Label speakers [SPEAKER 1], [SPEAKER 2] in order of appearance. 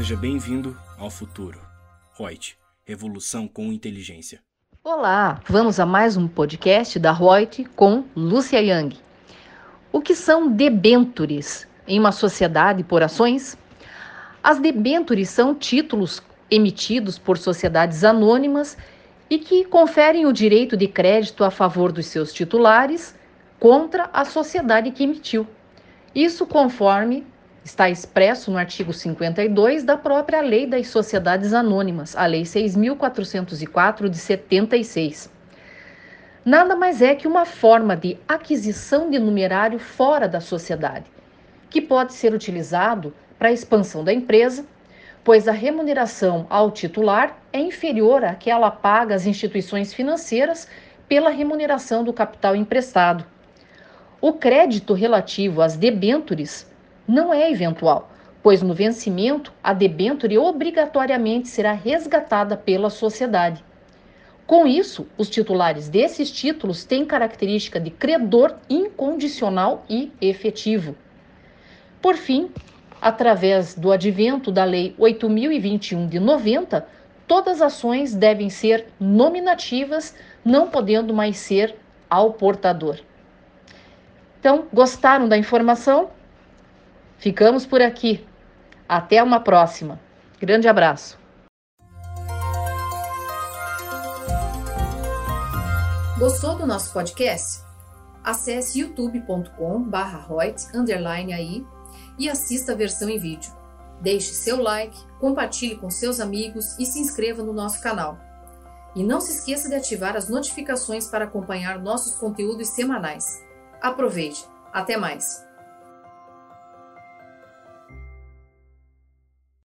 [SPEAKER 1] Seja bem-vindo ao futuro. Reut, revolução com inteligência.
[SPEAKER 2] Olá, vamos a mais um podcast da Reut com Lúcia Yang. O que são debentures em uma sociedade por ações? As debentures são títulos emitidos por sociedades anônimas e que conferem o direito de crédito a favor dos seus titulares contra a sociedade que emitiu. Isso conforme está expresso no artigo 52 da própria Lei das Sociedades Anônimas, a Lei 6.404 de 76. Nada mais é que uma forma de aquisição de numerário fora da sociedade, que pode ser utilizado para a expansão da empresa, pois a remuneração ao titular é inferior àquela paga às instituições financeiras pela remuneração do capital emprestado. O crédito relativo às debêntures não é eventual, pois no vencimento a debênture obrigatoriamente será resgatada pela sociedade. Com isso, os titulares desses títulos têm característica de credor incondicional e efetivo. Por fim, através do advento da Lei 8021 de 90, todas as ações devem ser nominativas, não podendo mais ser ao portador. Então, gostaram da informação? Ficamos por aqui. Até uma próxima. Grande abraço.
[SPEAKER 3] Gostou do nosso podcast? Acesse youtube.com/royt_aí e assista a versão em vídeo. Deixe seu like, compartilhe com seus amigos e se inscreva no nosso canal. E não se esqueça de ativar as notificações para acompanhar nossos conteúdos semanais. Aproveite! Até mais!